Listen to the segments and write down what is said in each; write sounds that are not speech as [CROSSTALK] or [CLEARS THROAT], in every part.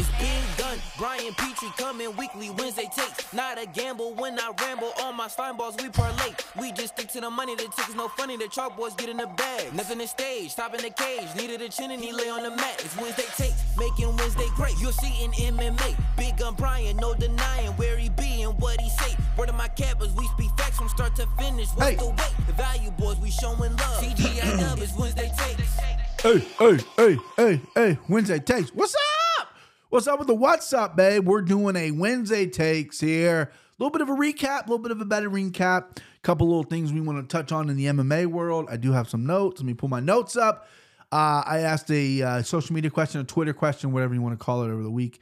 It's done. Brian Petrie coming weekly Wednesday takes. Not a gamble when I ramble. All my slime balls we parlay. We just stick to the money. The tickets no funny. The chalk boys get in the bag. Nothing to stage. Stop in the cage. Needed a chin and he lay on the mat. It's Wednesday takes. Making Wednesday great. You'll see in MMA. Big gun Brian. No denying where he be and what he say. Word of my cappers. We speak facts from start to finish. What's Hey. the wait? The value boys. We showing love. [LAUGHS] CGI dub is Wednesday takes. Hey, hey, hey, hey, hey, Wednesday takes. What's up? What's up with the what's up, babe? We're doing a Wednesday takes here. A little bit of a recap, a little bit of a better recap. A couple little things we want to touch on in the MMA world. I do have some notes. Let me pull my notes up. Uh, I asked a uh, social media question, a Twitter question, whatever you want to call it, over the week,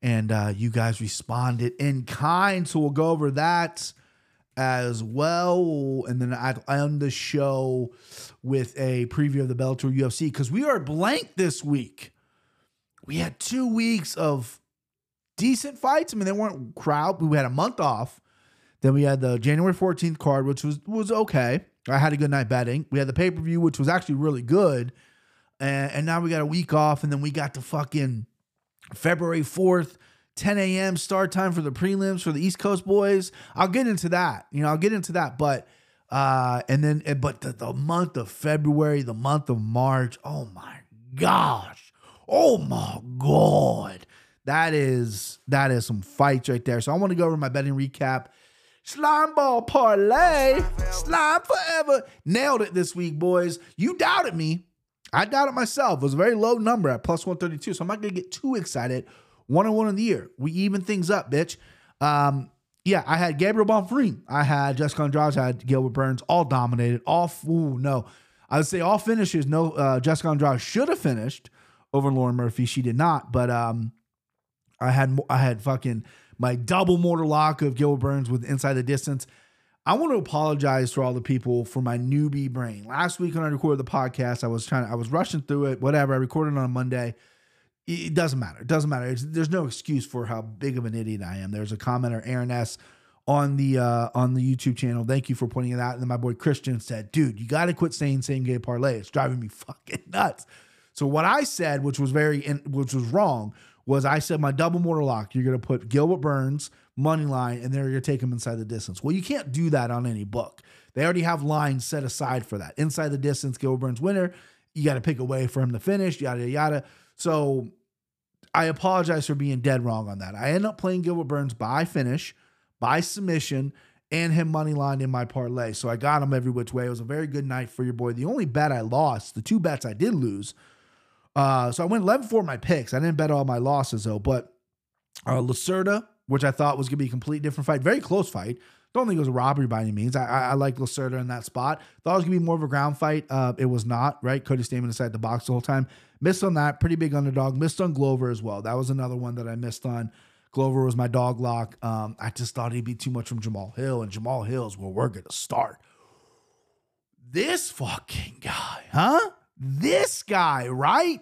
and uh, you guys responded in kind. So we'll go over that as well. And then I end the show with a preview of the Bellator UFC because we are blank this week. We had two weeks of decent fights. I mean, they weren't crowd. We had a month off. Then we had the January 14th card, which was was okay. I had a good night betting. We had the pay per view, which was actually really good. And, and now we got a week off, and then we got the fucking February 4th, 10 a.m. start time for the prelims for the East Coast boys. I'll get into that. You know, I'll get into that. But uh, and then but the, the month of February, the month of March, oh my gosh. Oh my god. That is that is some fights right there. So I want to go over my betting recap. Slime ball parlay. Slime forever. Nailed it this week, boys. You doubted me. I doubted myself. It was a very low number at plus 132. So I'm not gonna get too excited. One on one of the year. We even things up, bitch. Um, yeah, I had Gabriel Bonfim. I had Jessica Andrade. I had Gilbert Burns. All dominated. All ooh, no. I would say all finishes. No, uh, Jessica Andrade should have finished over Lauren Murphy. She did not. But um, I had I had fucking my double mortar lock of Gilbert Burns with inside the distance. I want to apologize for all the people for my newbie brain. Last week when I recorded the podcast, I was trying. I was rushing through it. Whatever. I recorded on a Monday. It doesn't matter. It doesn't matter. It's, there's no excuse for how big of an idiot I am. There's a commenter, Aaron S, on the uh, on the YouTube channel. Thank you for pointing it out. And then my boy Christian said, "Dude, you got to quit saying same game parlay. It's driving me fucking nuts." So what I said, which was very, which was wrong, was I said my double mortar lock. You're going to put Gilbert Burns money line, and then you're going to take him inside the distance. Well, you can't do that on any book. They already have lines set aside for that. Inside the distance, Gilbert Burns winner. You got to pick a way for him to finish. Yada yada. So I apologize for being dead wrong on that. I end up playing Gilbert Burns by finish, by submission, and him money line in my parlay. So I got him every which way. It was a very good night for your boy. The only bet I lost, the two bets I did lose. Uh, so I went 11 for my picks. I didn't bet all my losses though, but uh, Lacerda, which I thought was going to be a complete different fight, very close fight. Don't think it was a robbery by any means. I, I, I like Lacerda in that spot. Thought it was to be more of a ground fight. Uh, it was not, right? Cody Stamann inside the box the whole time. Missed on that. Pretty big underdog. Missed on Glover as well. That was another one that I missed on. Glover was my dog lock. Um, I just thought he'd be too much from Jamal Hill, and Jamal Hill's where we're to start. This fucking guy, huh? This guy, right?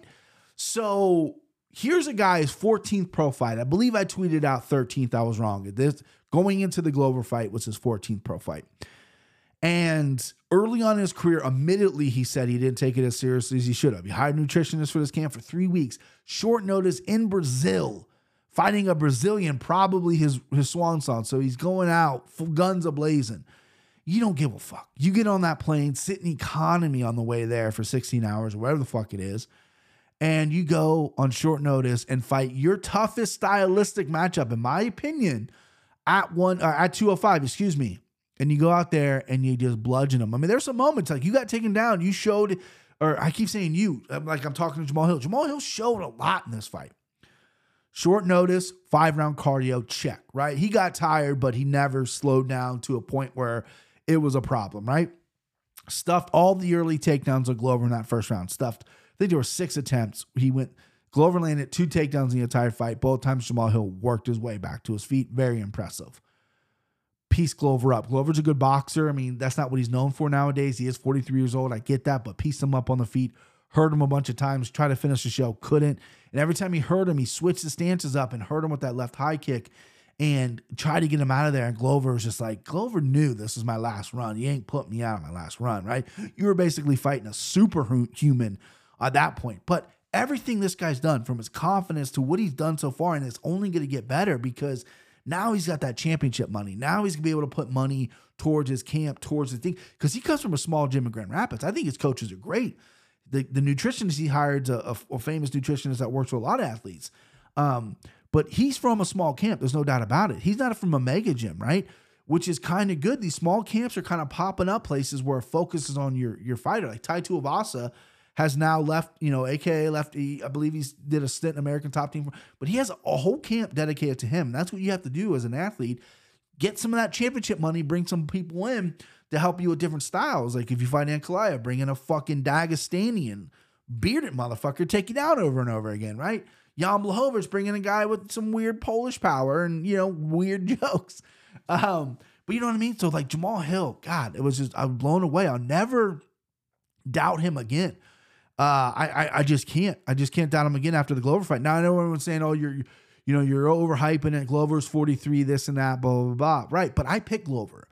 So here's a guy's 14th pro fight. I believe I tweeted out 13th. I was wrong. This going into the Glover fight was his 14th pro fight. And early on in his career, admittedly, he said he didn't take it as seriously as he should have. He hired a nutritionist for this camp for three weeks, short notice in Brazil, fighting a Brazilian, probably his, his swan song. So he's going out, full guns ablazing. You don't give a fuck. You get on that plane, sit in economy on the way there for 16 hours or whatever the fuck it is and you go on short notice and fight your toughest stylistic matchup, in my opinion, at one uh, at 205, excuse me. And you go out there and you just bludgeon them. I mean, there's some moments like you got taken down. You showed, or I keep saying you, like I'm talking to Jamal Hill. Jamal Hill showed a lot in this fight. Short notice, five round cardio, check, right? He got tired, but he never slowed down to a point where it was a problem, right? Stuffed all the early takedowns of Glover in that first round. Stuffed I think there were six attempts. He went Glover landed two takedowns in the entire fight. Both times Jamal Hill worked his way back to his feet. Very impressive. Piece Glover up. Glover's a good boxer. I mean, that's not what he's known for nowadays. He is 43 years old. I get that, but piece him up on the feet. Hurt him a bunch of times. Tried to finish the show. Couldn't. And every time he hurt him, he switched the stances up and hurt him with that left high kick and tried to get him out of there. And Glover was just like, Glover knew this was my last run. You ain't put me out on my last run, right? You were basically fighting a superhuman at that point. But everything this guy's done from his confidence to what he's done so far, and it's only going to get better because now he's got that championship money. Now he's going to be able to put money towards his camp, towards the thing, because he comes from a small gym in Grand Rapids. I think his coaches are great. The, the nutritionist he hired a, a, a famous nutritionist that works with a lot of athletes. Um, but he's from a small camp. There's no doubt about it. He's not from a mega gym, right? Which is kind of good. These small camps are kind of popping up places where it focuses on your your fighter. Like Tai Tuivasa has now left, you know, AKA left. I believe he's did a stint in American Top Team, but he has a whole camp dedicated to him. That's what you have to do as an athlete. Get some of that championship money, bring some people in to help you with different styles. Like if you fight Ankalaev, bring in a fucking Dagestanian bearded motherfucker, take you down over and over again, right? Jan Blachowicz bringing a guy with some weird Polish power and you know weird [LAUGHS] jokes. Um, but you know what I mean. So like Jamal Hill, God, it was just I'm blown away. I'll never doubt him again. Uh, I, I I just can't. I just can't doubt him again after the Glover fight. Now I know everyone's saying, "Oh, you're you know you're overhyping it. Glover's 43, this and that, blah blah blah." Right, but I picked Glover,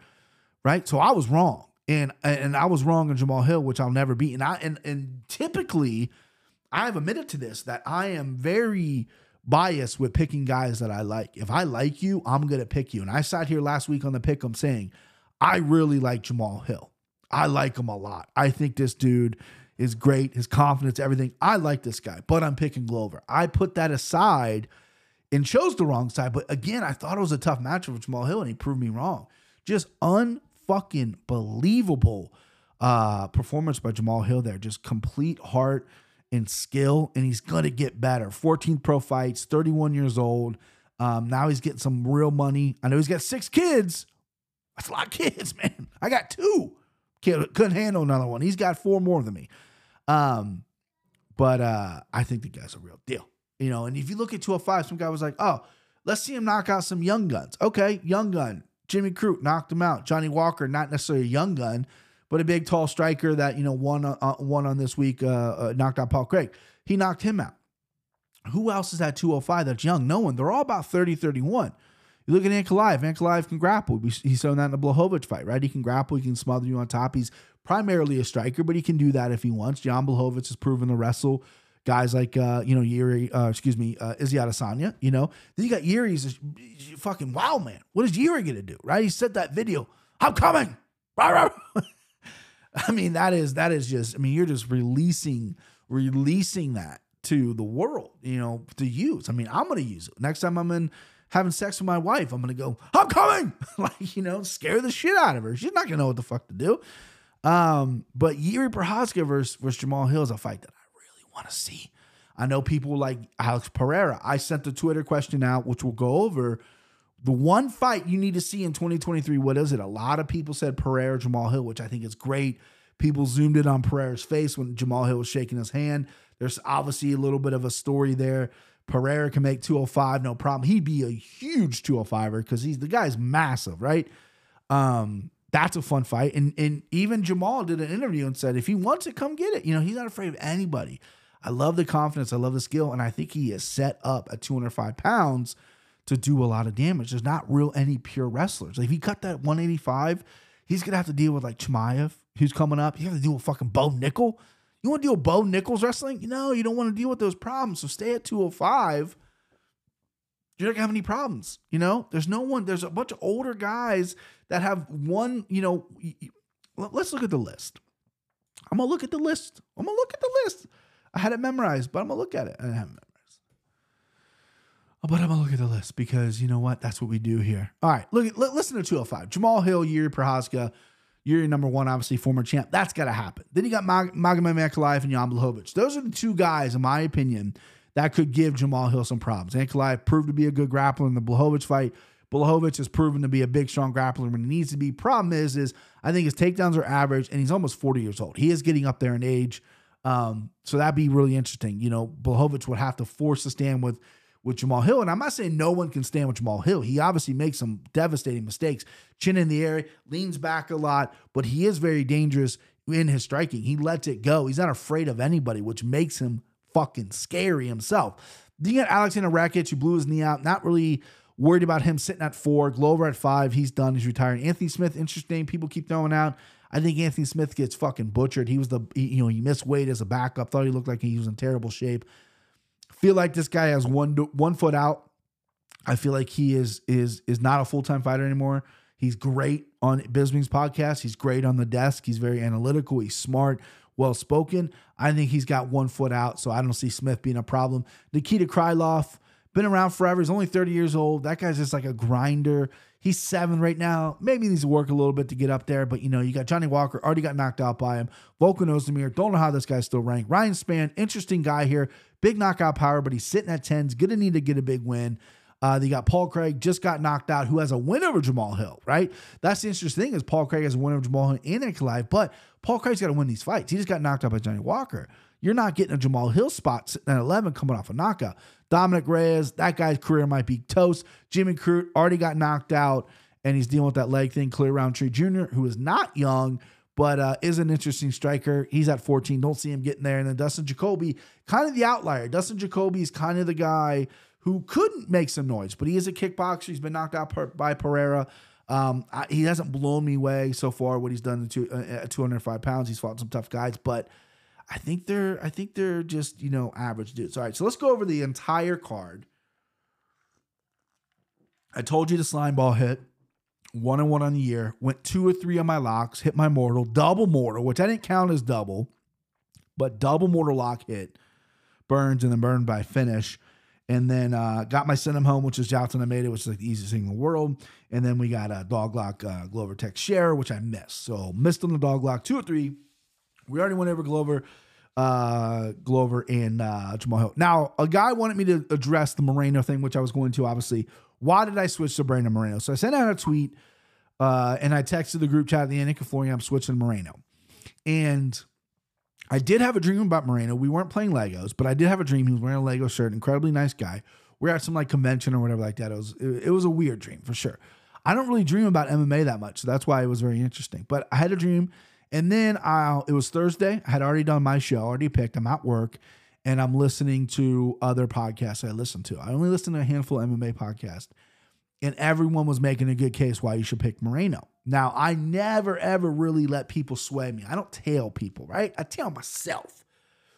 right? So I was wrong, and and I was wrong on Jamal Hill, which I'll never beat. And I and and typically I've admitted to this that I am very biased with picking guys that I like. If I like you, I'm gonna pick you. And I sat here last week on the pick. I'm saying I really like Jamal Hill. I like him a lot. I think this dude is great. His confidence, everything. I like this guy, but I'm picking Glover. I put that aside and chose the wrong side. But again, I thought it was a tough matchup with Jamal Hill, and he proved me wrong. Just unfucking believable uh, performance by Jamal Hill there. Just complete heart and skill, and he's gonna get better. 14 pro fights, 31 years old. Um, now he's getting some real money. I know he's got six kids. That's a lot of kids, [LAUGHS] man. I got two. Couldn't handle another one. He's got four more than me. Um, but uh, I think the guy's a real deal. You know, and if you look at 205, some guy was like, oh, let's see him knock out some young guns. Okay, young gun. Jimmy Crute knocked him out. Johnny Walker, not necessarily a young gun, but a big tall striker that you know won uh, won on this week, uh, uh, knocked out Paul Craig. He knocked him out. Who else is at 205 that's young? No one. They're all about 30, 31. You look at Ankalaev. Ankalaev can grapple. He's shown that in the Blachowicz fight, right? He can grapple. He can smother you on top. He's primarily a striker, but he can do that if he wants. Jan Blachowicz has proven to wrestle guys like uh, you know Yuri, uh, excuse me, uh, Izzy Adesanya. You know, then you got Yuri's fucking wow man. What is Yuri gonna do? Right? He said that video. I'm coming. [LAUGHS] I mean, that is that is just. I mean, you're just releasing releasing that to the world. You know, to use. I mean, I'm gonna use it next time I'm in having sex with my wife. I'm gonna go. I'm coming. [LAUGHS] like you know, scare the shit out of her. She's not gonna know what the fuck to do. Um, but Yuri Prochazka versus, versus Jamal Hill is a fight that I really want to see. I know people like Alex Pereira. I sent the Twitter question out, which we'll go over. The one fight you need to see in 2023, what is it? A lot of people said Pereira, Jamal Hill, which I think is great. People zoomed in on Pereira's face when Jamal Hill was shaking his hand. There's obviously a little bit of a story there. Pereira can make 205, no problem. He'd be a huge 205er because he's the guy's massive, right? Um, that's a fun fight. And and even Jamal did an interview and said if he wants it, come get it. You know, he's not afraid of anybody. I love the confidence. I love the skill. And I think he is set up at 205 pounds to do a lot of damage. There's not real any pure wrestlers. Like if he cut that 185, he's gonna have to deal with like Chimaev, who's coming up. Have to deal with fucking Bo Nickal. You want to deal with Bo Nickal's wrestling? Know, you don't want to deal with those problems. So stay at 205. You're not gonna have any problems. You know, there's no one, there's a bunch of older guys that have one, you know. Let's look at the list. I'm gonna look at the list. I'm gonna look at the list. I had it memorized, but I'm gonna look at it. I didn't have it memorized. Oh, but I'm gonna look at the list because you know what? That's what we do here. All right, look. At, listen to 205. Jamal Hill, Yuri Prochazka, you're your number one, obviously former champ. That's got to happen. Then you got Mag- Magomed Ankalaev and Jan Blachowicz. Those are the two guys, in my opinion, that could give Jamal Hill some problems. Ankalaev proved to be a good grappler in the Blachowicz fight. Blachowicz has proven to be a big, strong grappler when he needs to be. Problem is, is I think his takedowns are average, and he's almost 40 years old. He is getting up there in age. Um, so that'd be really interesting. You know, Blachowicz would have to force to stand with with Jamal Hill. And I'm not saying no one can stand with Jamal Hill. He obviously makes some devastating mistakes. Chin in the air, leans back a lot, but he is very dangerous in his striking. He lets it go. He's not afraid of anybody, which makes him fucking scary himself. Then you got Alexander Rakic, who blew his knee out. Not really worried about him sitting at four. Glover at five. He's done. He's retiring. Anthony Smith, interesting. People keep throwing out. I think Anthony Smith gets fucking butchered. He was the he, you know he missed weight as a backup. Thought he looked like he was in terrible shape. Feel like this guy has one one foot out. I feel like he is is is not a full time fighter anymore. He's great on Bisping's podcast. He's great on the desk. He's very analytical. He's smart, well spoken. I think he's got one foot out, so I don't see Smith being a problem. Nikita Krylov, been around forever. He's only 30 years old. That guy's just like a grinder. He's seven right now. Maybe needs to work a little bit to get up there, but you know, you got Johnny Walker, already got knocked out by him. Volkan Oezdemir, don't know how this guy's still ranked. Ryan Spann, interesting guy here. Big knockout power, but he's sitting at 10s. Gonna need to get a big win. Uh, you got Paul Craig, just got knocked out, who has a win over Jamal Hill, right? That's the interesting thing is Paul Craig has a win over Jamal Hill in Ankalaev, but Paul Craig's got to win these fights. He just got knocked out by Johnny Walker. You're not getting a Jamal Hill spot sitting at 11 coming off a knockout. Dominick Reyes, that guy's career might be toast. Jimmy Crute already got knocked out, and he's dealing with that leg thing. Khalil Rountree Jr., who is not young, but uh, is an interesting striker. He's at 14. Don't see him getting there. And then Dustin Jacoby, kind of the outlier. Dustin Jacoby is kind of the guy – who couldn't make some noise, but he is a kickboxer. He's been knocked out per, by Pereira. Um, I, he hasn't blown me away so far. What he's done two, uh, at 205 pounds, he's fought some tough guys, but I think they're I think they're just you know average dudes. All right, so let's go over the entire card. I told you the slime ball hit one and one on the year. Went two or three on my locks. Hit my mortal double mortal, which I didn't count as double, but double mortal lock hit. Burns and then burned by finish and then uh, got my send him home, which is Jailton Almeida, which is like the easiest thing in the world. And then we got a dog lock uh, Glover Teixeira, which I missed. So missed on the dog lock two or three. We already went over Glover, uh, Glover and uh, Jamal Hill. Now a guy wanted me to address the Moreno thing, which I was going to obviously. Why did I switch to Brandon Moreno? So I sent out a tweet uh, and I texted the group chat at the end of I'm switching Moreno, and I did have a dream about Moreno. We weren't playing Legos, but I did have a dream. He was wearing a Lego shirt, incredibly nice guy. We are at some like convention or whatever like that. It was it, it was a weird dream for sure. I don't really dream about MMA that much, so that's why it was very interesting. But I had a dream, and then I it was Thursday. I had already done my show, already picked. I'm at work, and I'm listening to other podcasts I listen to. I only listen to a handful of MMA podcasts, and everyone was making a good case why you should pick Moreno. Now, I never ever really let people sway me. I don't tell people, right? I tell myself.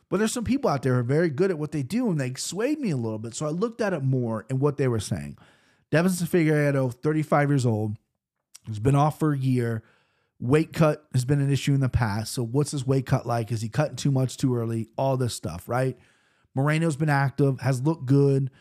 But there's some people out there who are very good at what they do and they swayed me a little bit. So I looked at it more and what they were saying. Deiveson Figueiredo, 35 years old, has been off for a year. Weight cut has been an issue in the past. So what's his weight cut like? Is he cutting too much too early? All this stuff, right? Moreno's been active, has looked good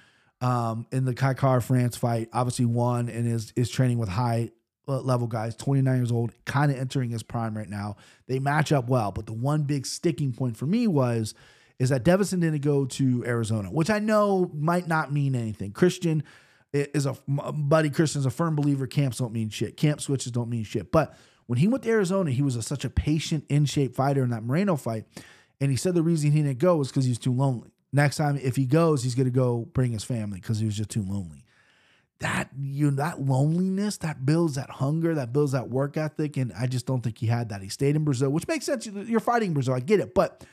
um, in the Kai Kara-France fight. Obviously won and is is training with high level guys, 29 years old, kind of entering his prime right now. They match up well, but the one big sticking point for me was is that Deiveson didn't go to Arizona, which I know might not mean anything. Christian is a buddy. Christian's a firm believer. Camps don't mean shit. Camp switches don't mean shit. But when he went to Arizona, he was a, such a patient, in shape fighter in that Moreno fight, and he said the reason he didn't go was because he was too lonely. Next time, if he goes, he's going to go bring his family because he was just too lonely. That you know, that loneliness that builds that hunger that builds that work ethic and i just don't think he had that. He stayed in brazil which makes sense. You're fighting brazil i get it but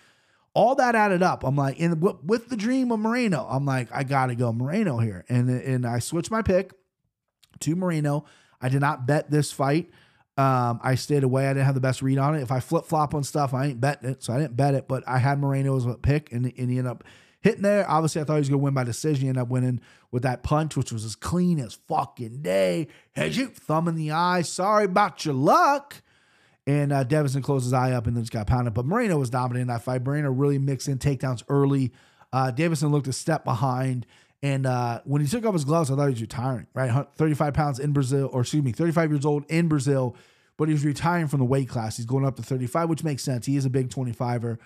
all that added up i'm like and with the dream of moreno i'm like i gotta go moreno here. And and i switched my pick to moreno. I did not bet this fight um, I stayed away. I didn't have the best read on it. If I flip flop on stuff, I ain't betting it. So I didn't bet it, but I had Moreno as a pick, and, and he ended up hitting there. Obviously, I thought he was going to win by decision. He ended up winning with that punch, which was as clean as fucking day. Had you thumb in the eye. Sorry about your luck. And uh, Deiveson closed his eye up and then just got pounded. But Moreno was dominating that fight. Moreno really mixed in takedowns early. Uh, Deiveson looked a step behind. And uh, when he took off his gloves, I thought he was retiring, right? 35 pounds in Brazil, or excuse me, 35 years old in Brazil, but he's retiring from the weight class. He's going up to 35, which makes sense. He is a big 25er.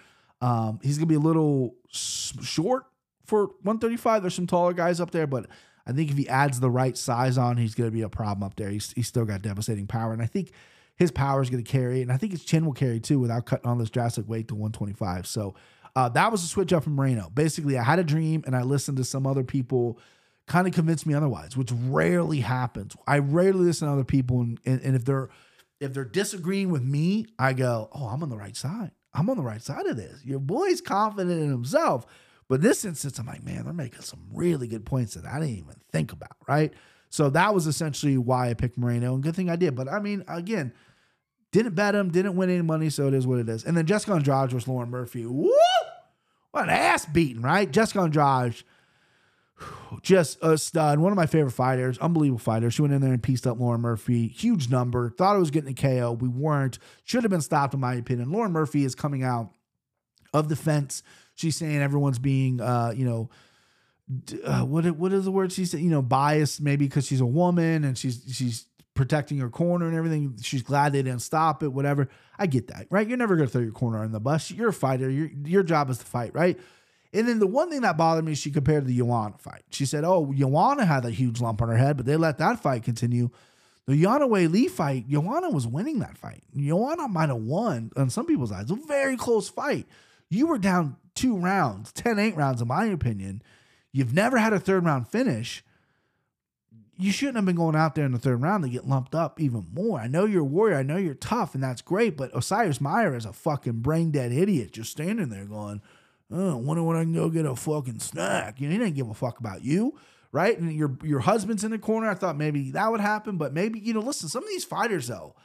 Um, he's going to be a little short for 135. There's some taller guys up there, but I think if he adds the right size on, he's going to be a problem up there. He's, he's still got devastating power. And I think his power is going to carry, and I think his chin will carry too without cutting on this drastic weight to 125. So uh, that was a switch up from Moreno. Basically, I had a dream and I listened to some other people kind of convince me otherwise, which rarely happens. I rarely listen to other people, and, and, and if they're if they're disagreeing with me, I go, "Oh, I'm on the right side. I'm on the right side of this." Your boy's confident in himself. But in this instance, I'm like, man, they're making some really good points that I didn't even think about, right? So that was essentially why I picked Moreno, and good thing I did. But I mean, again, Didn't bet him, didn't win any money, so it is what it is. And then Jessica Andrade versus Lauren Murphy. Woo! What an ass beating, right? Jessica Andrade, just a stud. One of my favorite fighters, unbelievable fighter. She went in there and pieced up Lauren Murphy. Huge number. Thought it was getting a KO. We weren't. Should have been stopped, in my opinion. Lauren Murphy is coming out of the fence. She's saying everyone's being, uh, you know, uh, what what is the word she said? You know, biased maybe because she's a woman and she's she's protecting her corner and everything. She's glad they didn't stop it. Whatever. I get that, right? You're never gonna throw your corner on the bus. You're a fighter. Your your job is to fight, right? And then the one thing that bothered me, she compared the Joanna fight. She said, "Oh, Joanna had a huge lump on her head, but they let that fight continue." The Yana Weili fight, Joanna was winning that fight. Joanna might have won on some people's eyes. A very close fight. You were down two rounds, 10 8 rounds, in my opinion. You've never had a third round finish. You shouldn't have been going out there in the third round to get lumped up even more. I know you're a warrior. I know you're tough, and that's great. But Osiris Meyer is a fucking brain dead idiot just standing there going, oh, I wonder when I can go get a fucking snack. You know, he didn't give a fuck about you, right? And your your husband's in the corner. I thought maybe that would happen, but maybe, you know, listen, some of these fighters though,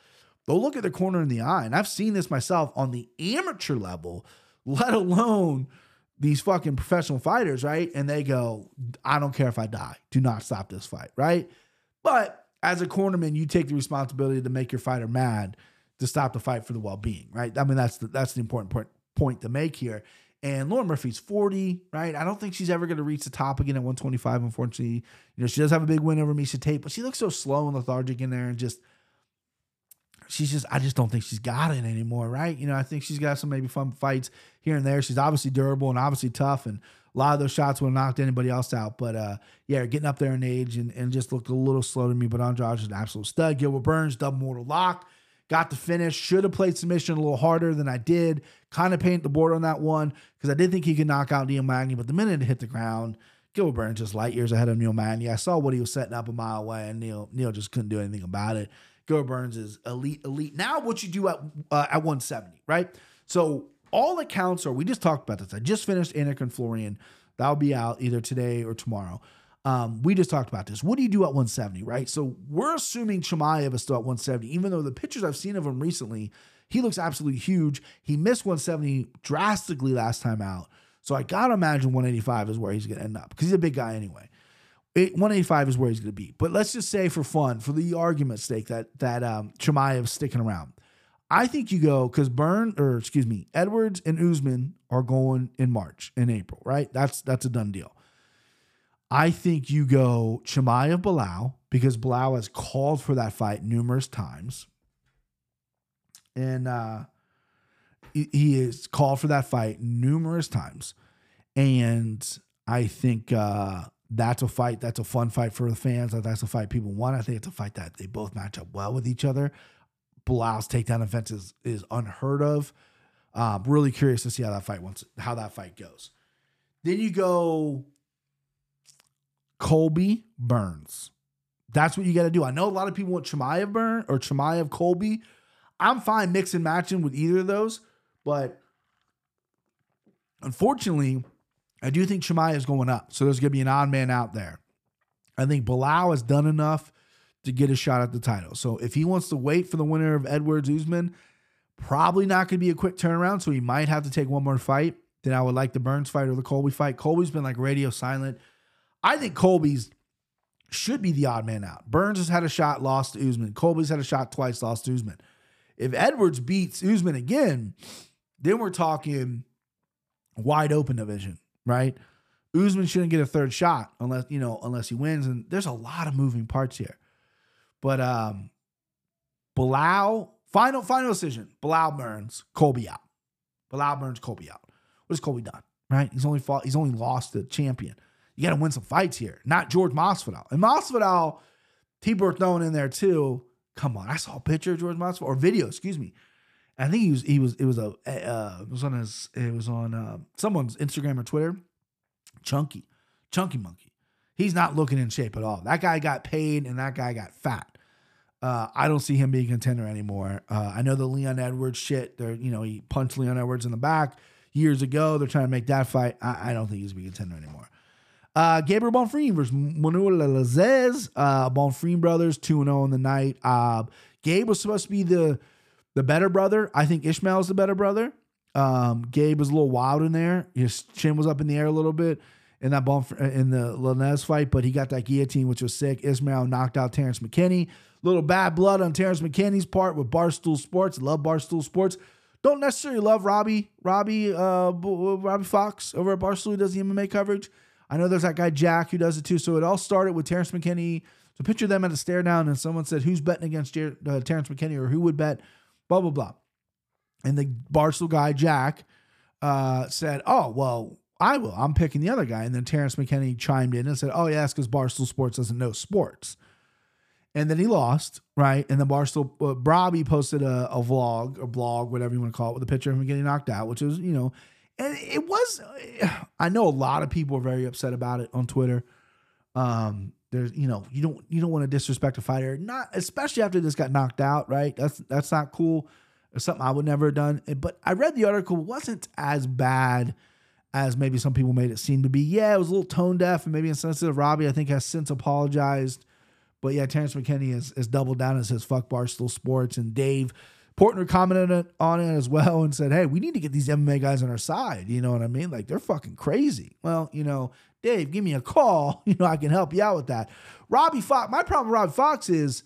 they'll look at their corner in the eye. And I've seen this myself on the amateur level, let alone these fucking professional fighters, right? And they go, I don't care if I die. Do not stop this fight, right? But as a cornerman, you take the responsibility to make your fighter mad to stop the fight for the well-being, right? I mean, that's the that's the important point point to make here. And Lauren Murphy's 40, right? I don't think she's ever going to reach the top again at 125, unfortunately. You know, she does have a big win over Miesha Tate, but she looks so slow and lethargic in there and just she's just I just don't think she's got it anymore, right? You know, I think she's got some maybe fun fights here and there. She's obviously durable and obviously tough, and a lot of those shots would have knocked anybody else out. But uh, yeah, getting up there in age and, and just looked a little slow to me. But Andrade is an absolute stud. Gilbert Burns, double mortal lock. Got the finish. Should have played submission a little harder than I did. Kind of paint the board on that one because I did think he could knock out Neil Magny, but the minute it hit the ground, Gilbert Burns just light years ahead of Neil Magny. I saw what he was setting up a mile away, and Neil Neil just couldn't do anything about it. Gilbert Burns is elite, elite. Now, what you do at uh, at 170, right? So all accounts are. We just talked about this. I just finished Anik and Florian. That'll be out either today or tomorrow. Um, we just talked about this. What do you do at 170, right? So we're assuming Chimaev is still at 170, even though the pictures I've seen of him recently, he looks absolutely huge. He missed 170 drastically last time out. So I gotta imagine 185 is where he's gonna end up because he's a big guy anyway. It, 185 is where he's gonna be. But let's just say for fun, for the argument's sake, that that um, Chimaev's sticking around. I think you go because Burn or excuse me, Edwards and Usman are going in March in April, right? That's that's a done deal. I think you go Chimaev Belal because Belal has called for that fight numerous times. And uh, he has called for that fight numerous times. And I think uh, that's a fight, that's a fun fight for the fans. That's a fight people want. I think it's a fight that they both match up well with each other. Belal's takedown offense is, is unheard of. Uh, really curious to see how that fight once how that fight goes. Then you go Colby Burns. That's what you got to do. I know a lot of people want Chimaev Burn or Chimaev Colby. I'm fine mixing matching with either of those, but unfortunately, I do think Chimaev is going up. So there's going to be an odd man out there. I think Belal has done enough to get a shot at the title. So if he wants to wait for the winner of Edwards Usman, probably not going to be a quick turnaround. So he might have to take one more fight. Then I would like the Burns fight or the Colby fight. Colby's been like radio silent. I think Colby's should be the odd man out. Burns has had a shot, lost to Usman. Colby's had a shot twice, lost to Usman. If Edwards beats Usman again, then we're talking wide open division, right? Usman shouldn't get a third shot unless you know unless he wins, and there's a lot of moving parts here. But um, Belal final final decision: Belal Burns, Colby out. Belal Burns, Colby out. What has Colby done? Right? He's only fought. He's only lost the champion you got to win some fights here, not George Masvidal. And Masvidal, people are throwing in there too. Come on, I saw a picture of George Masvidal or video, excuse me. I think he was he was it was a uh, it was on his it was on uh, someone's Instagram or Twitter. Chunky, chunky monkey. He's not looking in shape at all. That guy got paid and that guy got fat. Uh, I don't see him being a contender anymore. Uh, I know the Leon Edwards shit. They're you know he punched Leon Edwards in the back years ago. They're trying to make that fight. I, I don't think he's a contender anymore. Uh, Gabriel Bonfim versus Mounir Lazzez. Uh, brothers 2 0 in the night. Uh, Gabe was supposed to be the the better brother. I think Ishmael's the better brother. Um, Gabe was a little wild in there. His chin was up in the air a little bit in that bump in the Lanez fight, but he got that guillotine, which was sick. Ishmael knocked out Terrence McKinney. Little bad blood on Terrence McKinney's part with Barstool Sports. Love Barstool Sports. Don't necessarily love Robbie, Robbie, uh, Robbie Fox over at Barstool who does the MMA coverage. I know there's that guy Jack who does it too. So it all started with Terrence McKinney. So picture them at a stare down, and someone said, "Who's betting against Jer- uh, Terrence McKinney?" or "Who would bet?" Blah blah blah. And the Barstool guy Jack uh, said, "Oh well, I will. I'm picking the other guy." And then Terrence McKinney chimed in and said, "Oh yeah, it's because Barstool Sports doesn't know sports." And then he lost, right? And then Barstool, uh, Robbie posted a, a vlog, a blog, whatever you want to call it, with a picture of him getting knocked out, which was, you know, and it was. [SIGHS] I know a lot of people are very upset about it on Twitter. Um, there's, you know, you don't you don't want to disrespect a fighter, not especially after this got knocked out, right? That's that's not cool. It's something I would never have done. Eh, but I read the article wasn't as bad as maybe some people made it seem to be. Yeah, it was a little tone deaf and maybe insensitive. Robbie, I think, has since apologized. But yeah, Terrence McKinney has, has doubled down and says fuck Barstool Sports. And Dave Portnoy commented on it as well and said, hey, we need to get these MMA guys on our side. You know what I mean? Like they're fucking crazy. Well, you know, Dave, give me a call. [LAUGHS] You know, I can help you out with that. Robbie Fox, my problem with Robbie Fox is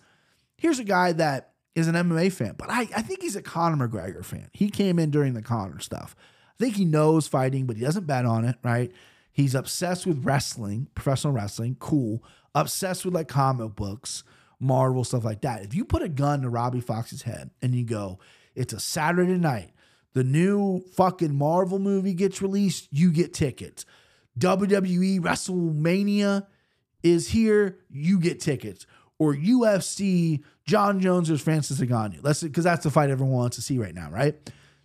here's a guy that is an MMA fan, but I, I think he's a Conor McGregor fan. He came in during the Conor stuff. I think he knows fighting, but he doesn't bet on it, right? He's obsessed with wrestling, professional wrestling, cool. Obsessed with like comic books, Marvel, stuff like that. If you put a gun to Robbie Fox's head and you go, it's a Saturday night, the new fucking Marvel movie gets released, you get tickets. WWE WrestleMania is here, you get tickets. Or UFC, John Jones or Francis Ngannou. Let's because that's the fight everyone wants to see right now, right?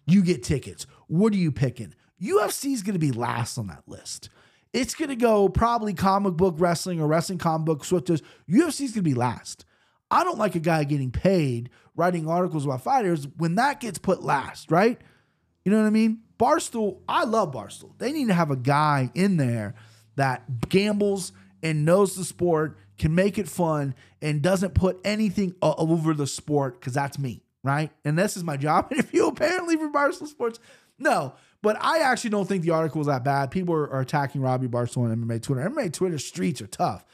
You get tickets. What are you picking? UFC is going to be last on that list. It's going to go probably comic book wrestling or wrestling comic book switches. UFC is going to be last. I don't like a guy getting paid writing articles about fighters when that gets put last, right? You know what I mean? Barstool, I love Barstool. They need to have a guy in there that gambles and knows the sport, can make it fun, and doesn't put anything over the sport because that's me, right? And this is my job [LAUGHS] interview apparently for Barstool Sports. No, but I actually don't think the article was that bad. People are, are attacking Robbie Barstool on MMA Twitter. MMA Twitter streets are tough.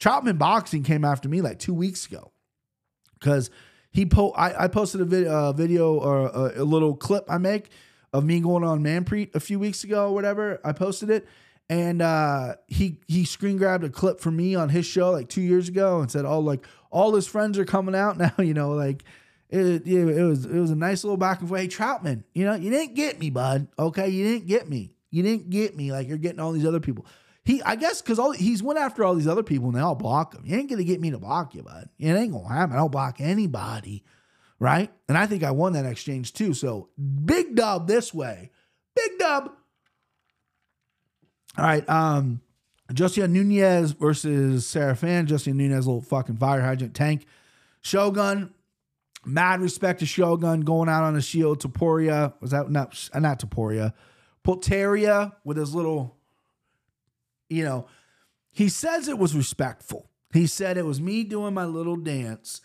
Troutman Boxing came after me like two weeks ago because he po- I, I posted a vid- uh, video or a, a, little clip I make of me going on Manpreet a few weeks ago or whatever. I posted it, and uh, he he screen grabbed a clip from me on his show like two years ago and said, "Oh, like all his friends are coming out [LAUGHS] now." You know, like it, it, it was it was a nice little back and forth. Hey, Troutman, you know, you didn't get me, bud. Okay, you didn't get me. You didn't get me like you're getting all these other people. He, I guess, because all he's went after all these other people and they all block him. You ain't gonna get me to block you, bud. It ain't gonna happen. I don't block anybody, right? And I think I won that exchange too. So big dub this way, big dub. All right, um, Josiane Nunes versus Serafin. Justin Nunes, little fucking fire hydrant tank. Shogun Mad respect to Shogun going out on a shield. Topuria was that not not Topuria, Potieria with his little, you know, he says it was respectful. He said it was me doing my little dance,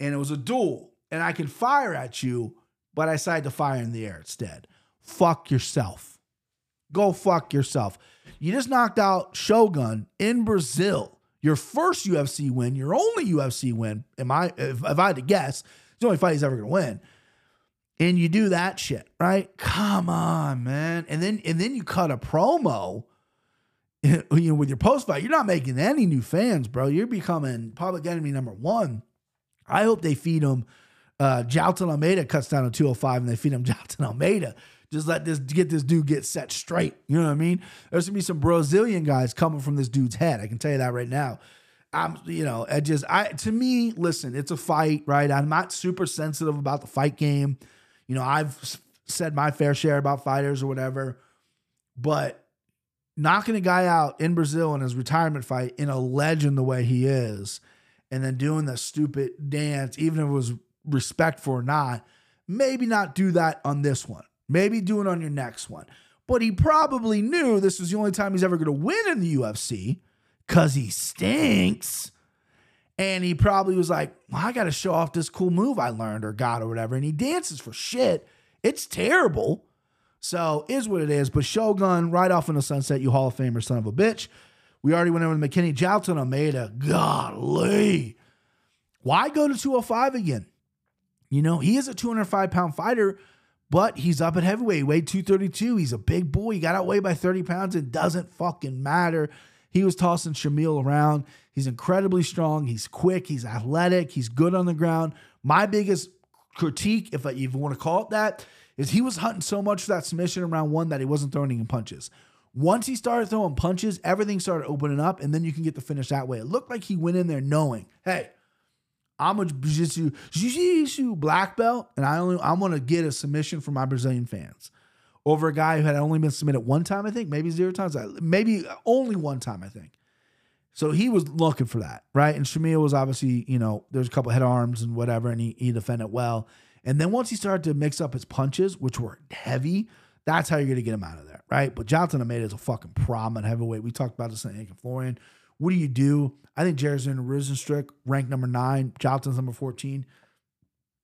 and it was a duel, and I can fire at you, but I decided to fire in the air instead. Fuck yourself. Go fuck yourself. You just knocked out Shogun in Brazil. Your first UFC win, your only UFC win. Am I? If, if I had to guess the only fight he's ever gonna win. And you do that shit, right? Come on, man. And then and then you cut a promo. [LAUGHS] You know, with your post fight, you're not making any new fans, bro. You're becoming public enemy number one. I hope they feed him. Uh, Jailton Almeida cuts down to 205 and they feed him [LAUGHS] Jailton Almeida. Just let this get this dude get set straight. You know what I mean? There's gonna be some Brazilian guys coming from this dude's head. I can tell you that right now. I'm, you know, I just, I, to me, listen, it's a fight, right? I'm not super sensitive about the fight game. You know, I've said my fair share about fighters or whatever, but knocking a guy out in Brazil in his retirement fight in a legend the way he is, and then doing the stupid dance, even if it was respectful or not, maybe not do that on this one. Maybe do it on your next one. But he probably knew this was the only time he's ever going to win in the UFC because he stinks. And he probably was like, well, I got to show off this cool move I learned or got or whatever. And he dances for shit. It's terrible. So is what it is. But Shogun, right off in the sunset, you Hall of Famer son of a bitch. We already went over to McKinney Jailton Almeida. Golly. Why go to 205 again? You know, he is a 205 pound fighter, but he's up at heavyweight. He weighed 232. He's a big boy. He got outweighed by 30 pounds. It doesn't fucking matter. He was tossing Shamil around. He's incredibly strong. He's quick. He's athletic. He's good on the ground. My biggest critique, if I even want to call it that, is he was hunting so much for that submission in round one that he wasn't throwing any punches. Once he started throwing punches, everything started opening up, and then you can get the finish that way. It looked like he went in there knowing, hey, I'm a jiu-jitsu, black belt, and I only I'm gonna get a submission from my Brazilian fans over a guy who had only been submitted one time, I think, maybe zero times, uh, maybe only one time, I think. So he was looking for that, right? And Shamil was obviously, you know, there's a couple head arms and whatever, and he, he defended well. And then once he started to mix up his punches, which were heavy, that's how you're going to get him out of there, right? But Jonathan Almeida is a fucking problem at heavyweight. We talked about this in Anik and Florian. What do you do? I think Jairzinho Rozenstruik, ranked number nine. Jonathan's number 14.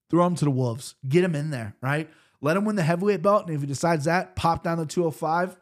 Throw him to the Wolves. Get him in there, right? Let him win the heavyweight belt. And if he decides that, pop down to 205.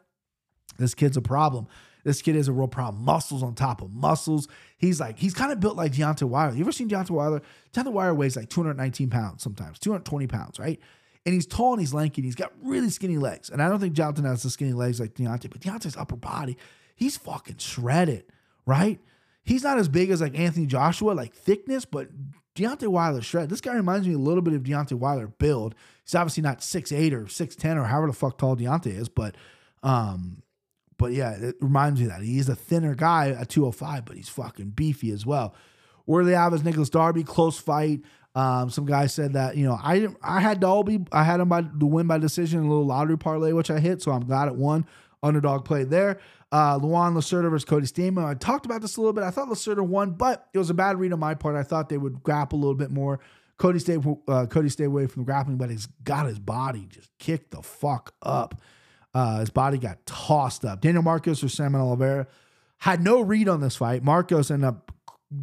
This kid's a problem. This kid is a real problem. Muscles on top of muscles. He's like, he's kind of built like Deontay Wilder. You ever seen Deontay Wilder? Deontay Wilder weighs like 219 pounds sometimes, 220 pounds, right? And he's tall and he's lanky and he's got really skinny legs. And I don't think Jonathan has the skinny legs like Deontay, but Deontay's upper body, he's fucking shredded, right? He's not as big as like Anthony Joshua, like thickness, but Deontay Wilder shred. This guy reminds me a little bit of Deontay Wilder build. He's obviously not 6'8 or 6'10 or however the fuck tall Deontay is, but um, but yeah, it reminds me that. He's a thinner guy at 205, but he's fucking beefy as well. Where they have is Nicolas Dalby, close fight. Um, some guy said that you know I I had Dalby, I had him by the win by decision, a little lottery parlay which I hit, so I'm glad it won. Underdog played there. Uh, Luan Lacerda versus Cody Stamann. I talked about this a little bit. I thought Lacerda won, but it was a bad read on my part. I thought they would grapple a little bit more. Cody stayed uh, Cody stayed away from grappling, but he's got his body just kicked the fuck up. Uh, his body got tossed up. Daniel Marcos or Samuel Oliveira had no read on this fight. Marcos ended up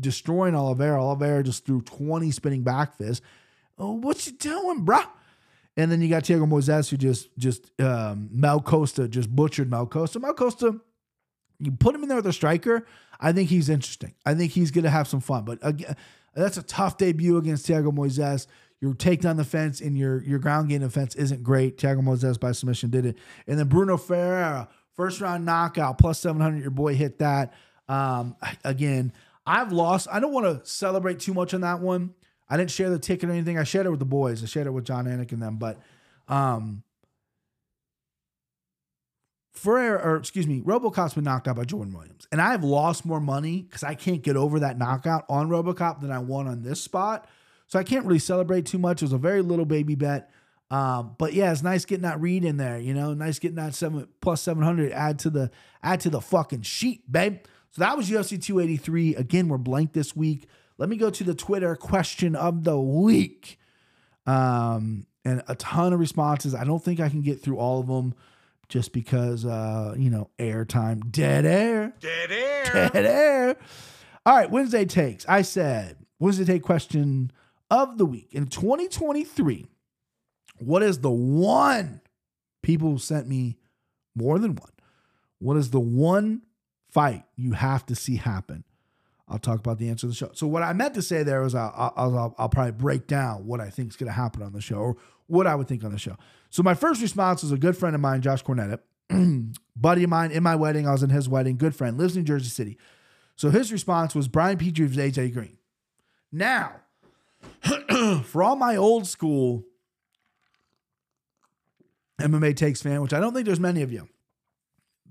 destroying Oliveira. Oliveira just threw 20 spinning back fists. Oh, what you doing, bruh? And then you got Thiago Moises who just just um, Mel Costa just butchered Mel Costa. Mel Costa, you put him in there with a striker. I think he's interesting. I think he's going to have some fun. But again, that's a tough debut against Thiago Moises. Your take takedown defense and your your ground game defense isn't great. Thiago Moises by submission did it. And then Bruno Ferreira, first round knockout, plus 700. Your boy hit that. Um, again, I've lost. I don't want to celebrate too much on that one. I didn't share the ticket or anything. I shared it with the boys. I shared it with Jon Anik and them. But um, Ferreira, or excuse me, Robocop's been knocked out by Jordan Williams. And I've lost more money because I can't get over that knockout on Robocop than I won on this spot. So I can't really celebrate too much. It was a very little baby bet. Um, but yeah, it's nice getting that read in there, you know, nice getting that seven plus 700 add to the add to the fucking sheet, babe. So that was UFC 283. Again, we're blank this week. Let me go to the Twitter question of the week. Um, and a ton of responses. I don't think I can get through all of them just because uh, you know, airtime, dead air. Dead air. Dead air. All right, Wednesday takes. I said Wednesday take question of the week. In 2023, what is the one people sent me more than one? What is the one fight you have to see happen? I'll talk about the answer of the show. So what I meant to say there was I'll, I'll, I'll, I'll probably break down what I think is going to happen on the show or what I would think on the show. So my first response was a good friend of mine, Josh Cornetta, [CLEARS THROAT] buddy of mine in my wedding. I was in his wedding, good friend, lives in Jersey City. So his response was Brian Petrie versus AJ Green. Now, [CLEARS THROAT] for all my old school MMA takes fan, which I don't think there's many of you,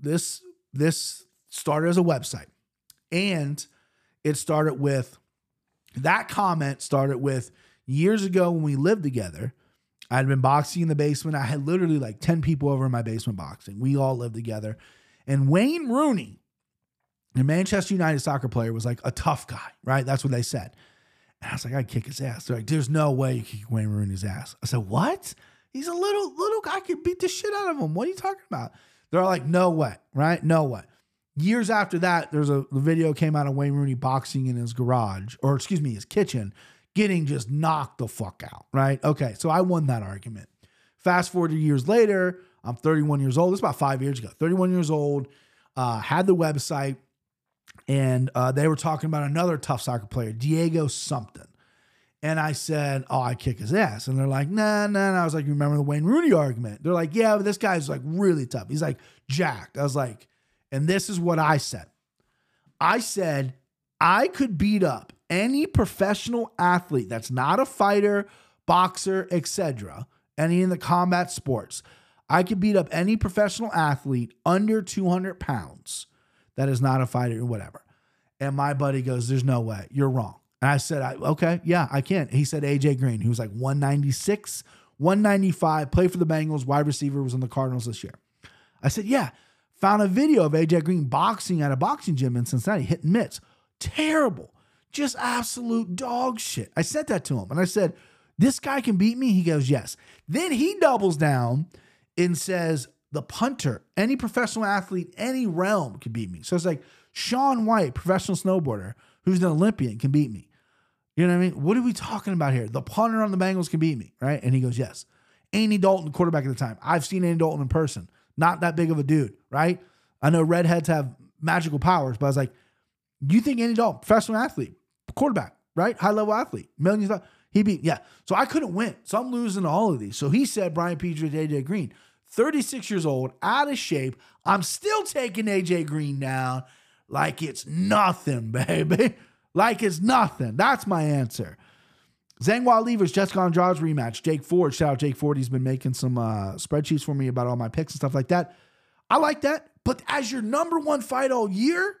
this this started as a website, and it started with that comment started with years ago when we lived together. I'd been boxing in the basement. I had literally like 10 people over in my basement boxing. We all lived together. And Wayne Rooney, the Manchester United soccer player, was like a tough guy, right? That's what they said. And I was like, I'd kick his ass. They're like, there's no way you kick Wayne Rooney's ass. I said, what? He's a little little guy can beat the shit out of him. What are you talking about? They're like, no way, right? No way. Years after that, there's a video came out of Wayne Rooney boxing in his garage, or excuse me, his kitchen, getting just knocked the fuck out. Right? Okay, so I won that argument. Fast forward years later, I'm 31 years old. Is about five years ago. 31 years old. Uh, had the website, and uh, they were talking about another tough soccer player, Diego something. And I said, "Oh, I kick his ass." And they're like, "Nah, nah." nah. I was like, "You remember the Wayne Rooney argument?" They're like, "Yeah, but this guy's like really tough. He's like jacked." I was like, and this is what I said. I said I could beat up any professional athlete that's not a fighter, boxer, etc., any in the combat sports. I could beat up any professional athlete under 200 pounds that is not a fighter or whatever. And my buddy goes, There's no way. You're wrong. And I said, I, Okay, yeah, I can't." He said, AJ Green, He was like 196, 195, played for the Bengals, wide receiver, was on the Cardinals this year. I said, Yeah. Found a video of AJ Green boxing at a boxing gym in Cincinnati, hitting mitts. Terrible. Just absolute dog shit. I sent that to him and I said, This guy can beat me? He goes, Yes. Then he doubles down and says, The punter, any professional athlete, any realm can beat me. So it's like Shaun White, professional snowboarder, who's an Olympian, can beat me. You know what I mean? What are we talking about here? The punter on the Bengals can beat me, right? And he goes, Yes. Andy Dalton, quarterback at the time. I've seen Andy Dalton in person. Not that big of a dude, right? I know redheads have magical powers, but I was like, you think Andy Dalton, professional athlete, quarterback, right? High level athlete, millions of he beat, yeah. So I couldn't win. So I'm losing all of these. So he said Brian Petrie, AJ Green, 36 years old, out of shape. I'm still taking AJ Green down like it's nothing, [LAUGHS] baby. Like it's nothing. That's my answer. Zhang Weili versus, Jessica Andrade rematch. Jake Ford, shout out Jake Ford. He's been making some uh, spreadsheets for me about all my picks and stuff like that. I like that. But as your number one fight all year,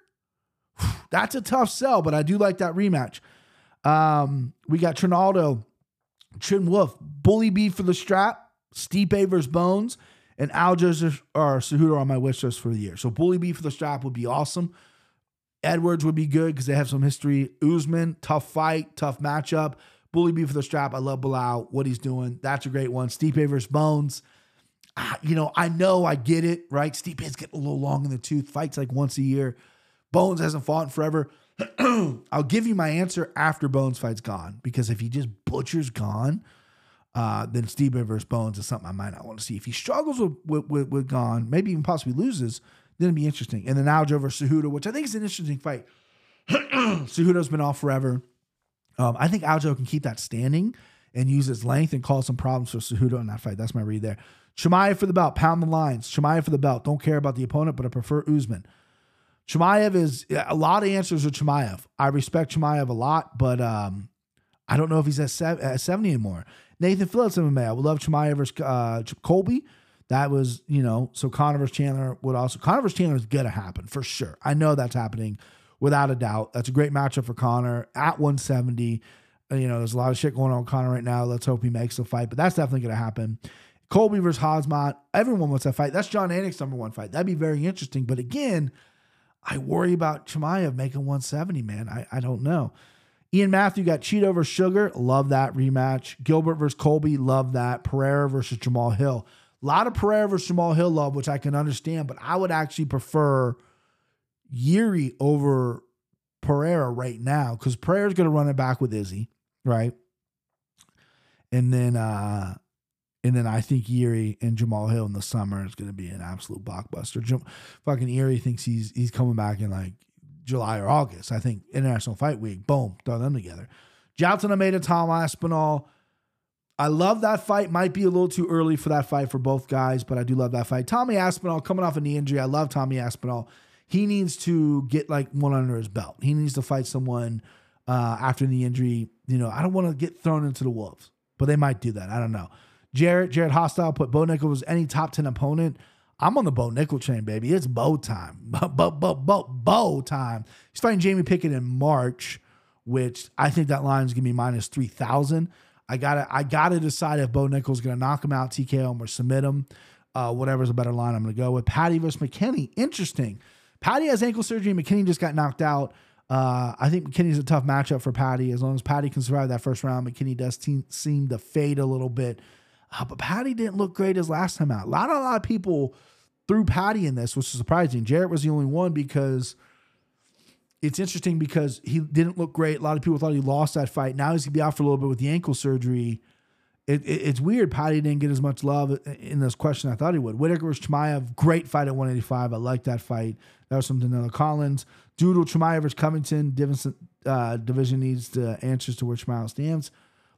that's a tough sell. But I do like that rematch. Um, we got Trinaldo, Trin Wolf, Bully B for the strap, Stipe versus Bones, and Aljo or Cejudo on my wish list for the year. So Bully B for the strap would be awesome. Edwards would be good because they have some history. Usman, tough fight, tough matchup. Bully B for the strap. I love Belal, what he's doing. That's a great one. Stipe versus Bones. Ah, you know, I know, I get it, right? Stipe's getting a little long in the tooth. Fights like once a year. Bones hasn't fought in forever. [CLEARS THROAT] I'll give you my answer after Bones fight's Gane because if he just butchers Gane, uh, then Steve versus Bones is something I might not want to see. If he struggles with with, with, with Gane, maybe even possibly loses, then it'd be interesting. And then Aljo versus Cejudo, which I think is an interesting fight. [CLEARS THROAT] Cejudo's been off forever. Um, I think Aljo can keep that standing and use his length and cause some problems for Cejudo in that fight. That's my read there. Chimaev for the belt. Pound the lines. Chimaev for the belt. Don't care about the opponent, but I prefer Usman. Chimaev is a lot of answers with Chimaev. I respect Chimaev a lot, but um, I don't know if he's at, at 70 anymore. Nathan Phillips MMA. I would love Chimaev versus uh, Colby. That was, you know, so Conor versus Chandler would also. Conor versus Chandler is going to happen for sure. I know that's happening without a doubt. That's a great matchup for Conor at 170. Uh, you know, there's a lot of shit going on with Conor right now. Let's hope he makes the fight, but that's definitely going to happen. Colby versus Khamzat. Everyone wants that fight. That's Jon Anik's number one fight. That'd be very interesting. But again, I worry about Chimaev making 170, man. I, I don't know. Ian Matthew got Chito versus Sugar. Love that rematch. Gilbert versus Colby. Love that. Pereira versus Jamal Hill. A lot of Pereira versus Jamal Hill love, which I can understand, but I would actually prefer Yuri over Pereira right now because Pereira's going to run it back with Izzy, right? And then, uh, and then I think Yuri and Jamal Hill in the summer is going to be an absolute blockbuster. Jam- fucking Yuri thinks he's he's coming back in like July or August. I think International Fight Week. Boom, throw them together. Jailton Almeida, Tom Aspinall. I love that fight. Might be a little too early for that fight for both guys, but I do love that fight. Tommy Aspinall coming off a knee injury. I love Tommy Aspinall. He needs to get like one under his belt. He needs to fight someone uh, after the injury. You know, I don't want to get thrown into the wolves, but they might do that. I don't know. Jarrett, Jarrett Hostile put Bo Nickal was any top 10 opponent. I'm on the Bo Nickal chain, baby. It's Bo time. [LAUGHS] Bo, Bo, Bo, Bo, Bo time. He's fighting Jamie Pickett in March, which I think that line is gonna be minus 3,000. I gotta, I gotta decide if Bo Nickal's gonna knock him out, TKO him, or submit him. Uh, whatever's a better line, I'm gonna go with. Paddy versus McKinney. Interesting. Paddy has ankle surgery. McKinney just got knocked out. Uh, I think McKinney's a tough matchup for Paddy. As long as Paddy can survive that first round, McKinney does te- seem to fade a little bit. Uh, but Paddy didn't look great his last time out. A lot, a lot of people threw Paddy in this, which is surprising. Jarrett was the only one because it's interesting because he didn't look great. A lot of people thought he lost that fight. Now he's gonna be out for a little bit with the ankle surgery. It, it, it's weird. Paddy didn't get as much love in this question I thought he would. Whitaker versus Chimaev, great fight at 185. I like that fight. That was from Danilo Collins. Doodle Chimaev versus Covington. Division, uh, division needs the answers to where Chimaev stands.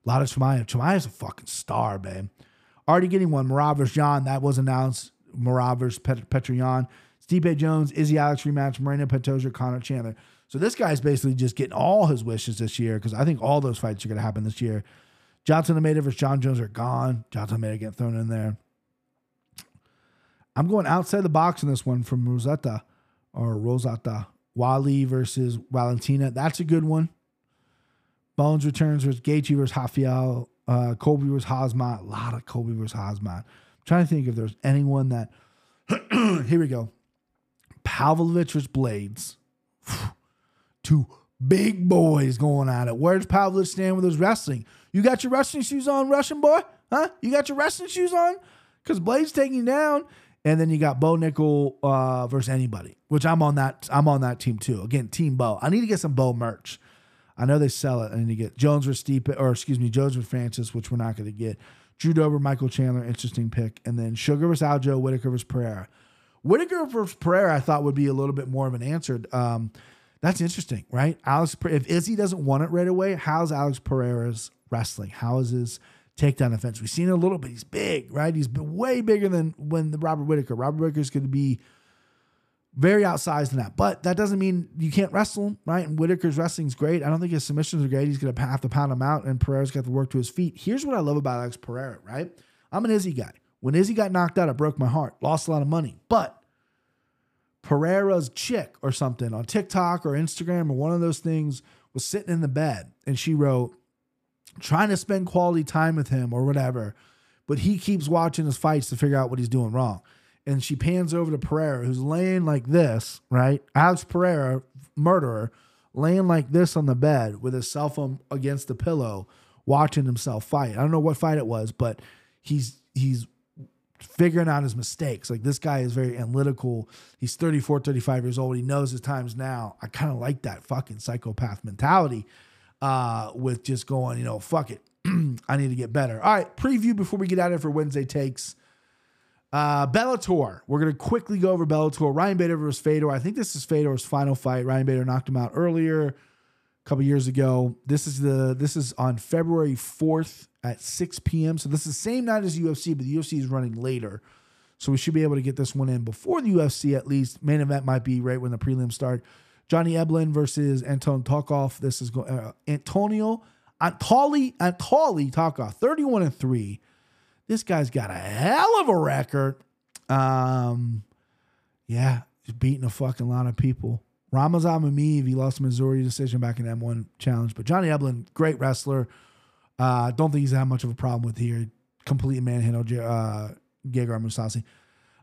A lot of Chimaev. Chimaev's a fucking star, babe. Already getting one. Merab versus Yan. That was announced. Merab versus Pet- Petrian. Stipe Jones, Izzy Alex rematch, Moreno Pantoja, Conor Chandler. So this guy's basically just getting all his wishes this year because I think all those fights are going to happen this year. Johnson Almeida versus Jon Jones are Gane. Johnson Almeida getting thrown in there. I'm going outside the box in this one from Rosetta or Rosata. Wally versus Valentina. That's a good one. Bones returns versus Gaethje versus Rafael. Uh, Colby versus Khamzat. A lot of Colby versus Khamzat. I'm trying to think if there's anyone that. [CLEARS THROAT] here we go. Pavlovich versus Blades. [SIGHS] Two big boys going at it. Where's Pavlovich stand with his wrestling? You got your wrestling shoes on, Russian boy? Huh? You got your wrestling shoes on? Because Blades taking you down. And then you got Bo Nickal uh, versus anybody, which I'm on that. I'm on that team too. Again, Team Bo. I need to get some Bo merch. I know they sell it. Need to get Jones with Stipe, or excuse me, Jones with Francis, which we're not going to get. Drew Dober, Michael Chandler, interesting pick, and then Sugar versus Aljo, Whitaker versus Pereira. Whitaker versus Pereira, I thought would be a little bit more of an answer. Um, that's interesting, right? Alex, if Izzy doesn't want it right away, how's Alex Pereira's wrestling? How is his takedown offense? We've seen it a little bit. He's big, right? He's way bigger than when the Robert Whitaker. Robert Whitaker is going to be very outsized in that, but that doesn't mean you can't wrestle, right? And Whitaker's wrestling's great. I don't think his submissions are great. He's going to have to pound him out, and Pereira's got to work to his feet. Here's what I love about Alex Pereira, right? I'm an Izzy guy. When Izzy got knocked out, it broke my heart. Lost a lot of money, but Pereira's chick or something on TikTok or Instagram or one of those things was sitting in the bed and she wrote, trying to spend quality time with him or whatever, but he keeps watching his fights to figure out what he's doing wrong. And she pans over to Pereira, who's laying like this, right? Alex Pereira, murderer, laying like this on the bed with his cell phone against the pillow, watching himself fight. I don't know what fight it was, but he's he's figuring out his mistakes. Like this guy is very analytical. He's 34, 35 years old. He knows his times now. I kind of like that fucking psychopath mentality uh, with just going, you know, fuck it. [CLEARS THROAT] I need to get better. All right, preview before we get out of here for Wednesday takes. Uh, Bellator. We're gonna quickly go over Bellator. Ryan Bader versus Fedor. I think this is Fedor's final fight. Ryan Bader knocked him out earlier, a couple years ago. This is the this is on February fourth at 6 p.m. So this is the same night as UFC, but the UFC is running later. So we should be able to get this one in before the UFC at least. Main event might be right when the prelims start. Johnny Eblen versus Anton Tokov. This is going uh, Antonio Antali Antali Tokov, 31 and 3. This guy's got a hell of a record. Um, yeah, he's beating a fucking lot of people. Ramazan Emeev, he lost Missouri decision back in M1 challenge. But Johnny Eblen, great wrestler. Uh, don't think he's that much of a problem with here. Completely manhandled uh, Gegard Mousasi.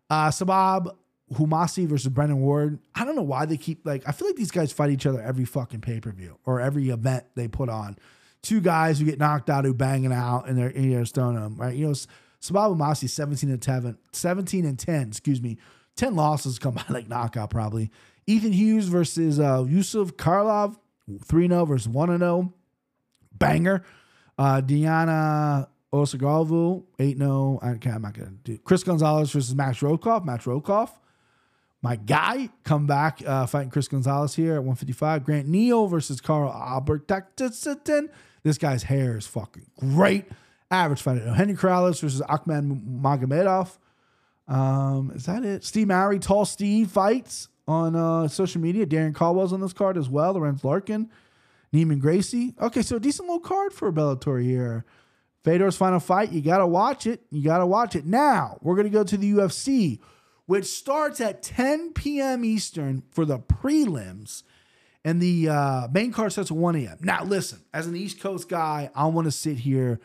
Uh, Sabah Homasi versus Brennan Ward. I don't know why they keep like. I feel like these guys fight each other every fucking pay per view or every event they put on. Two guys who get knocked out who banging out and they're you know throwing them right. You know, Sabah Homasi seventeen and 10, 17 and ten. Excuse me, ten losses come [LAUGHS] by like knockout probably. Ethan Hughes versus uh, Yusuf Karlov, 3 0 versus 1 0. Banger. Uh, Diana Osagalvu, 8 0. Okay, I'm not going to do Chris Gonzalez versus Max Rokoff. Max Rokoff, my guy, come back uh, fighting Chris Gonzalez here at 155. Grant Neal versus Carl Albert. This guy's hair is fucking great. Average fighter. Henry Corrales versus Ahmed Magomedov. Um, is that it? Steve Mowry, Tall Steve fights on uh, social media. Darren Caldwell's on this card as well. Lorenz Larkin. Neiman Gracie. Okay, so a decent little card for Bellator here. Fedor's final fight. You got to watch it. You got to watch it. Now, we're going to go to the UFC, which starts at 10 p.m. Eastern for the prelims. And the uh, main card starts at 1 a.m. Now, listen, as an East Coast guy, I want to sit here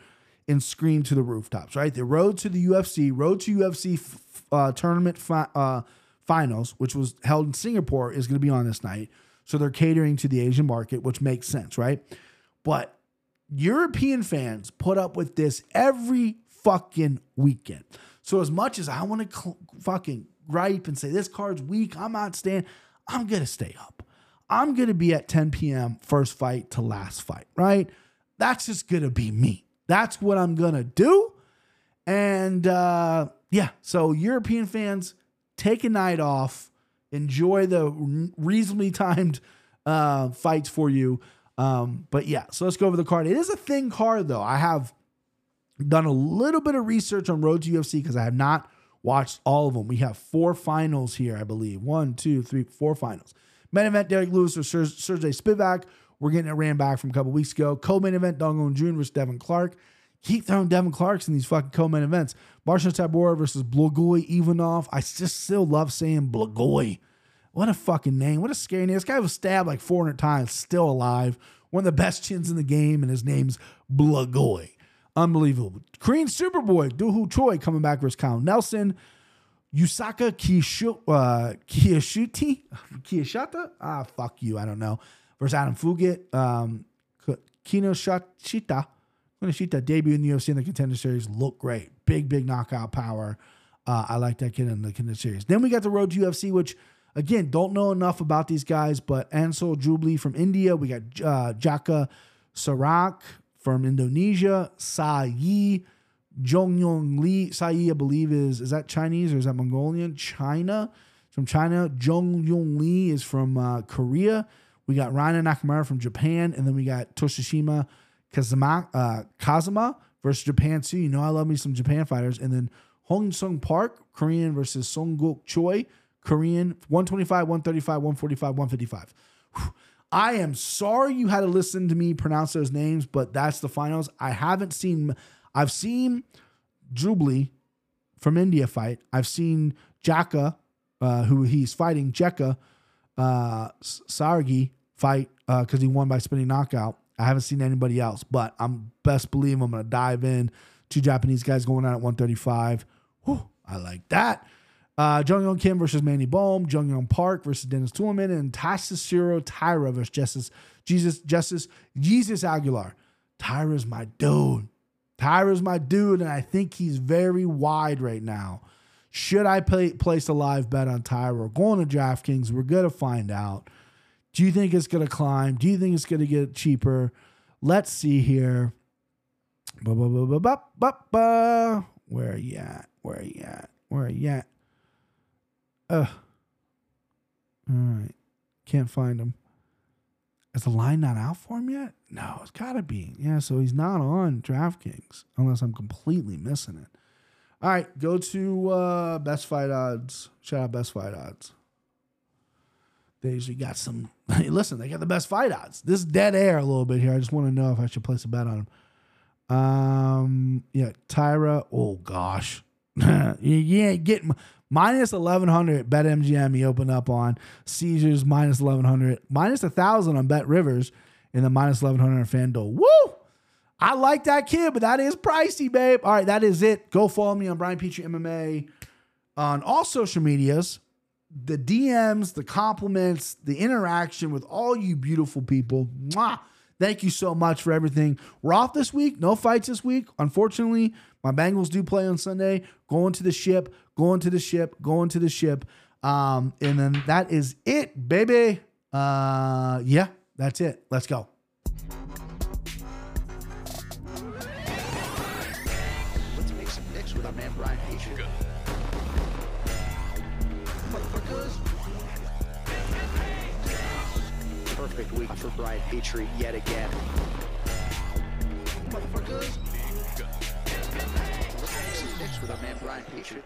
and scream to the rooftops, right? The road to the UFC, road to UFC f- uh, tournament fi- uh, finals, which was held in Singapore, is going to be on this night. So they're catering to the Asian market, which makes sense, right? But European fans put up with this every fucking weekend. So as much as I want to cl- fucking gripe and say this card's weak. I'm not staying. I'm gonna stay up. I'm gonna be at 10 p.m. first fight to last fight, right? That's just gonna be me. That's what I'm gonna do. And uh, yeah, so European fans, take a night off, enjoy the reasonably timed uh, fights for you. Um, but yeah, so let's go over the card. It is a thin card though. I have done a little bit of research on Road to UFC because I have not watched all of them. We have four finals here, I believe. One, two, three, four finals. Main event: Derrick Lewis or Sergey Spivak. We're getting it ran back from a couple weeks ago. Co-main event: Dong Hyun Jun versus Devin Clark. Keep throwing Devin Clarks in these fucking co-main events. Marcin Tybura versus Blagoy Ivanov. I just still love saying Blagoy. What a fucking name. What a scary name. This guy was stabbed like 400 times, still alive. One of the best chins in the game, and his name's Blagoy. Unbelievable. Korean Superboy, Dooho Choi coming back versus Kyle Nelson. Yusaka Kishu, uh, Kiyoshuti, Kiyashata? Ah, fuck you. I don't know. Versus Adam Fugitt. Um, Kino Shita. Kinoshita debut in the UFC in the contender series. Look great. Big, big knockout power. Uh, I like that kid in the contender series. Then we got the road to UFC, which again, don't know enough about these guys, but Anshul Jubli from India. We got uh, Jaka Sarak from Indonesia. Sa Yi. Yong Lee. Sa Yi, I believe, is is that Chinese or is that Mongolian? China. From China. Jong Yong Lee is from uh, Korea. We got Ryan Nakamura from Japan. And then we got Toshishima Kazuma, uh, Kazama versus Japan too. You know I love me some Japan fighters. And then Hong Sung Park, Korean versus Song Guk Choi, Korean, 125, 135, 145, 155. Whew. I am sorry you had to listen to me pronounce those names, but that's the finals. I haven't seen, I've seen Jubli from India fight. I've seen Jaka, uh, who he's fighting, Jeka uh, Sargi fight because uh, he won by spinning knockout. I haven't seen anybody else, but I'm best believe I'm going to dive in. Two Japanese guys going out at 135. Whew, I like that. Uh, Jung Young Kim versus Manny Bohm, Jung Young Park versus Dennis Tuliman, and Taisashiro Taira versus Justice Jesus Justice Jesus Aguilar. Taira's my dude. Taira's my dude, and I think he's very wide right now. Should I play, place a live bet on Taira? We're going to DraftKings. We're going to find out. Do you think it's going to climb? Do you think it's going to get cheaper? Let's see here. Ba, ba, ba, ba, ba, ba, ba. Where are you at? Where are you at? Where are you at? Ugh. All right. Can't find him. Is the line not out for him yet? No, it's got to be. Yeah, so he's not on DraftKings unless I'm completely missing it. All right, go to uh, Best Fight Odds. Shout out Best Fight Odds. They usually got some. Hey, [LAUGHS] listen, they got the best fight odds. This is dead air a little bit here. I just want to know if I should place a bet on him. Um, yeah, Taira. Oh gosh, you ain't getting minus eleven hundred. Bet MGM. He opened up on Caesars minus eleven hundred, minus a thousand on Bet Rivers, and the minus eleven hundred on FanDuel. Woo! I like that kid, but that is pricey, babe. All right, that is it. Go follow me on Brian Petrie MMA on all social medias the DMs, the compliments, the interaction with all you beautiful people. Mwah! Thank you so much for everything. We're off this week. No fights this week. Unfortunately, my Bengals do play on Sunday. Going to the ship, going to the ship, going to the ship. Um, and then that is it, baby. Uh, yeah, that's it. Let's go. Let's make some picks with our man Brian perfect week for Brian Petrie yet again. Motherfuckers. Let's make some picks with our man Brian Petrie.